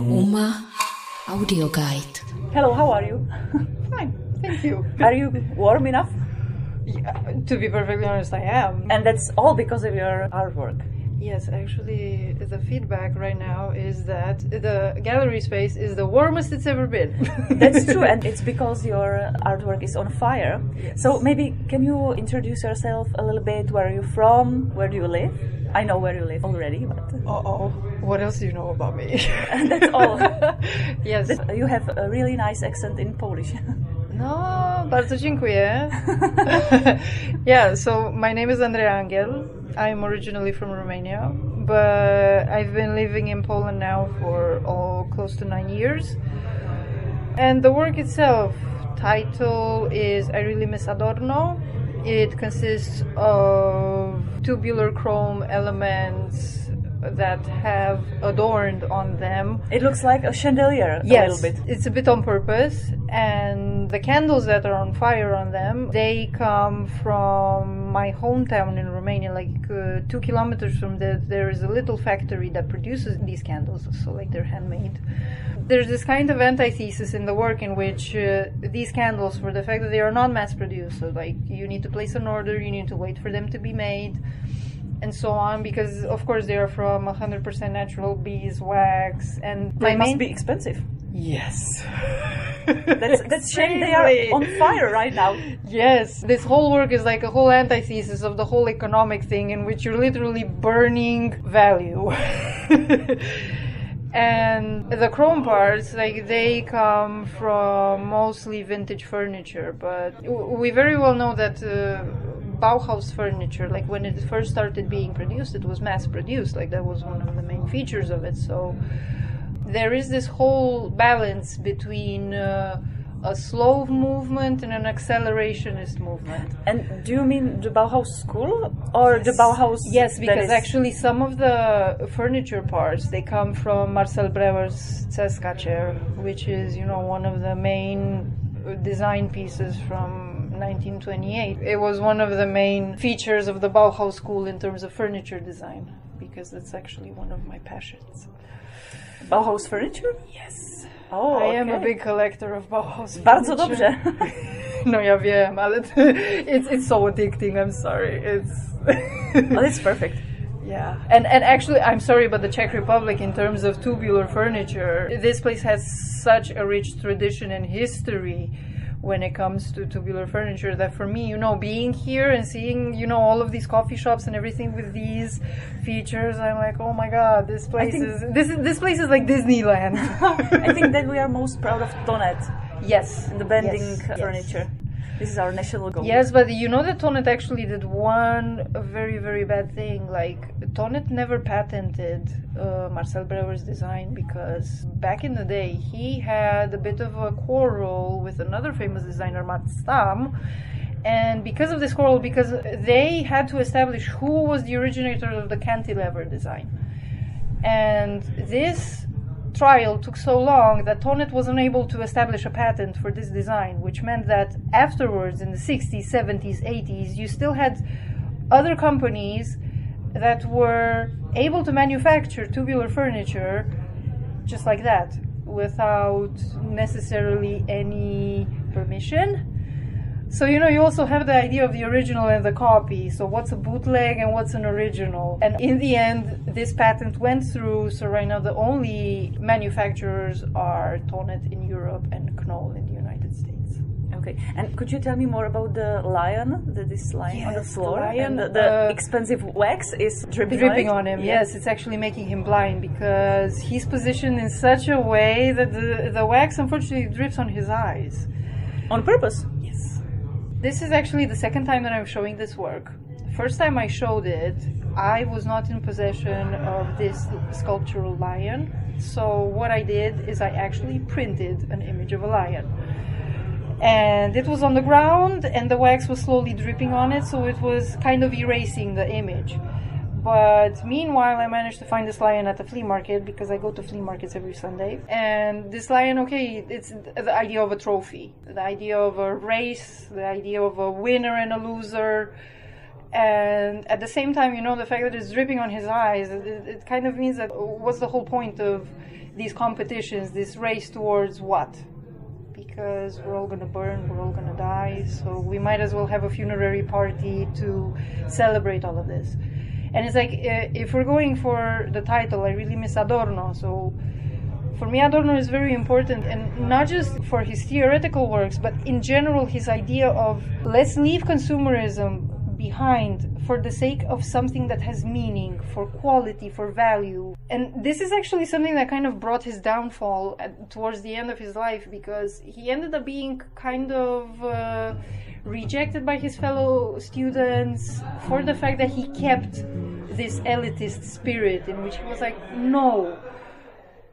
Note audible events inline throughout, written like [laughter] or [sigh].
Uma audio guide. Hello, how are you? [laughs] Fine, thank you. Are you warm enough? Yeah, to be perfectly honest, I am. And that's all because of your artwork. Yes, actually, the feedback right now is that the gallery space is the warmest it's ever been. [laughs] That's true, [laughs] and it's because your artwork is on fire. Yes. So maybe can you introduce yourself a little bit? Where are you from? Where do you live? I know where you live already, but [laughs] Uh oh, what else do you know about me? [laughs] that's all. [laughs] yes. you have a really nice accent in Polish. No, bardzo dziękuję. yeah, so my name is Andreea Anghel. I'm originally from Romania, but I've been living in Poland now for oh, close to nine years. And the work itself, title is I Really Miss Adorno. It consists of tubular chrome elements that have adorned on them it looks like a chandelier a yes, little bit. It's a bit on purpose, and the candles that are on fire on them, they come from my hometown in Romania. Like uh, two kilometers from there, there is a little factory that produces these candles, so like they're handmade. There's this kind of antithesis in the work in which uh, these candles, for the fact that they are not mass produced, so like you need to place an order, you need to wait for them to be made and so on because of course they are from 100% natural beeswax and They must main- be expensive. Yes. [laughs] That's that's shame they are on fire right now. Yes, this whole work is like a whole antithesis of the whole economic thing in which you're literally burning value. [laughs] and the chrome parts, like they come from mostly vintage furniture, but we very well know that uh, Bauhaus furniture, like when it first started being produced, it was mass produced. Like that was one of the main features of it. So there is this whole balance between uh, a slow movement and an accelerationist movement. And do you mean the Bauhaus school or the Bauhaus? Yes, because actually some of the furniture parts they come from Marcel Breuer's Cesca chair, which is you know one of the main design pieces from 1928. It was one of the main features of the Bauhaus school in terms of furniture design because it's actually one of my passions. Bauhaus furniture? Yes. Oh, I am a big collector of Bauhaus. Bardzo furniture. dobrze. [laughs] No, ja wiem, ale it's it's so addicting. I'm sorry. It's well, it's perfect. [laughs] yeah. And and actually, I'm sorry, but the Czech Republic, in terms of tubular furniture, this place has such a rich tradition and history when it comes to tubular furniture that for me, you know, being here and seeing, you know, all of these coffee shops and everything with these features, I'm like, oh my god, this place is this is this place is like Disneyland. [laughs] I think that we are most proud of Thonet yes, and the bending Yes, yes. This is our national goal. Yes, but you know that Thonet actually did one very, very bad thing. Like, Thonet never patented uh, Marcel Breuer's design because back in the day he had a bit of a quarrel with another famous designer, Mart Stam. And because of this quarrel, because they had to establish who was the originator of the cantilever design. And this trial took so long that Thonet was unable to establish a patent for this design, which meant that afterwards, in the 60s, 70s, 80s, you still had other companies that were able to manufacture tubular furniture just like that without necessarily any permission. So you know, you also have the idea of the original and the copy. So what's a bootleg and what's an original? And in the end, this patent went through. So right now, the only manufacturers are Thonet in Europe and Knoll in the United States. Okay. And could you tell me more about the lion that is lying on the Yes, the lion, and the, the uh, expensive wax is dripping, Dripping on, him, yes, it's actually making him blind because he's positioned in such a way that the, the wax unfortunately drips on his eyes. On purpose. This is actually the second time that I'm showing this work. First time I showed it, I was not in possession of this sculptural lion. So what I did is I actually printed an image of a lion. And it was on the ground and the wax was slowly dripping on it, so it was kind of erasing the image. But meanwhile, I managed to find this lion at the flea market because I go to flea markets every Sunday. And this lion, okay, it's the idea of a trophy, the idea of a race, the idea of a winner and a loser. And at the same time, you know, the fact that it's dripping on his eyes, it, it kind of means that uh, what's the whole point of these competitions, this race towards what? Because we're all gonna burn, we're all gonna die, so we might as well have a funerary party to celebrate all of this. And it's like, uh, if we're going for the title, I really miss Adorno, so for me, Adorno is very important, and not just for his theoretical works, but in general, his idea of let's leave consumerism behind for the sake of something that has meaning, for quality, for value. And this is actually something that kind of brought his downfall at, towards the end of his life because he ended up being kind of. Uh, rejected by his fellow students for the fact that he kept this elitist spirit in which he was like, no,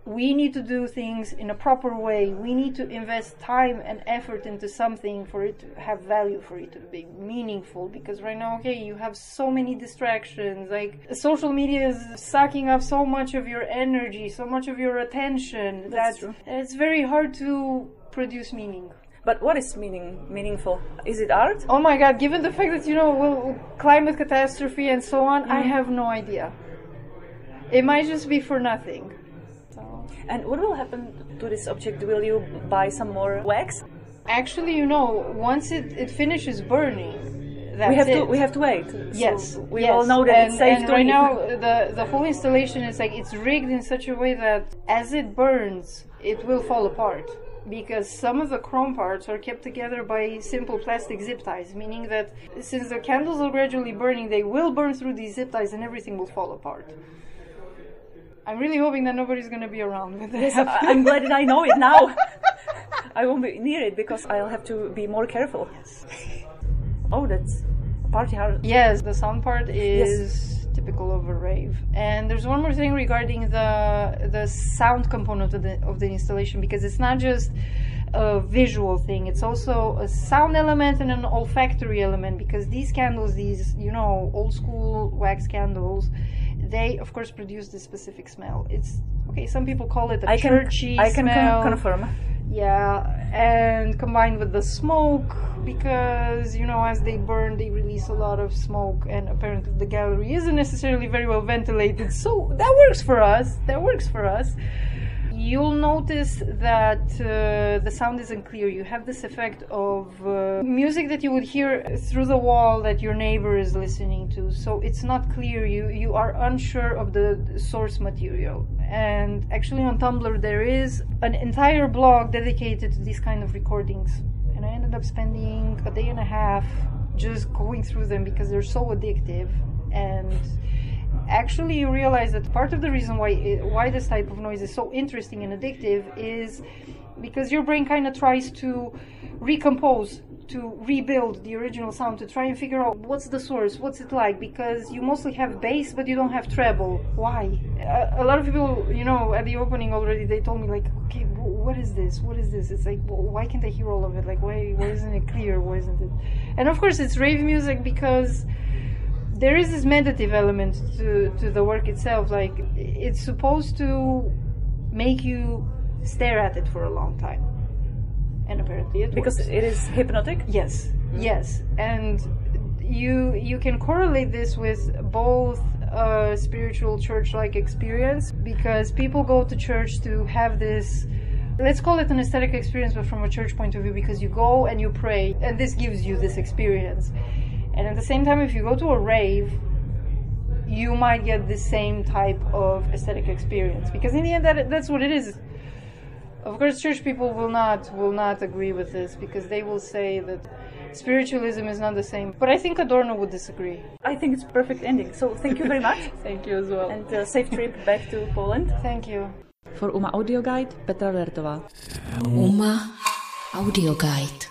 we need to do things in a proper way. We need to invest time and effort into something for it to have value, for it to be meaningful. Because right now, okay, you have so many distractions. Like social media is sucking up so much of your energy, so much of your attention. That's that true. It's very hard to produce meaning. But what is meaning meaningful? Is it art? Oh my god, given the fact that, you know, well, climate catastrophe and so on, I mm-hmm. have no idea. It might just be for nothing. So. And what will happen to this object? Will you buy some more wax? Actually, you know, once it, it finishes burning, that's we have it. to we have to wait. So Yes, we yes. all know that and, it's safe and right now the the whole installation is like it's rigged in such a way that as it burns, it will fall apart because some of the chrome parts are kept together by simple plastic zip ties, meaning that since the candles are gradually burning, they will burn through these zip ties and everything will fall apart. I'm really hoping that nobody's going to be around when that Yes, happens. I- I'm glad that I know it now. [laughs] I won't be near it because I'll have to be more careful. Yes. Oh, that's party hard. Yes, the sound part is typical of a rave. And there's one more thing regarding the the sound component of the of the installation because it's not just a visual thing, it's also a sound element and an olfactory element because these candles, these you know, old school wax candles, they of course produce this specific smell. It's okay, some people call it a I can churchy I can con- confirm. Yeah, and combined with the smoke, because you know, as they burn, they release a lot of smoke, and apparently the gallery isn't necessarily very well ventilated. So that works for us. That works for us. You'll notice that uh, the sound isn't clear. You have this effect of uh, music that you would hear through the wall that your neighbor is listening to. So it's not clear. You you are unsure of the source material. And actually, on Tumblr there is an entire blog dedicated to these kind of recordings. And I ended up spending a day and a half just going through them because they're so addictive and actually you realize that part of the reason why it, why this type of noise is so interesting and addictive is because your brain kind of tries to recompose to rebuild the original sound to try and figure out what's the source what's it like because you mostly have bass but you don't have treble. Why? A, a lot of people you know at the opening already they told me like okay wh- what is this? What is this? It's like why can't i hear all of it? Like why why isn't it clear? Why isn't it? And of course it's rave music because there is this meditative element to, to the work itself. Like it's supposed to make you stare at it for a long time, and apparently it Because works. it is hypnotic. yes, mm-hmm. yes, and you you can correlate this with both a spiritual church-like experience because people go to church to have this let's call it an aesthetic experience but from a church point of view because you go and you pray and this gives you this experience. And at the same time if you go to a rave you might get the same type of aesthetic experience. Because in the end that, that's what it is of course church people will not will not agree with this because they will say that spiritualism is not the same but i think adorno would disagree I think it's perfect ending. So thank you very much [laughs] thank you as well and uh, safe trip back to Poland. thank you For UMA Audio Guide Petra Lertová. UMA Audio Guide.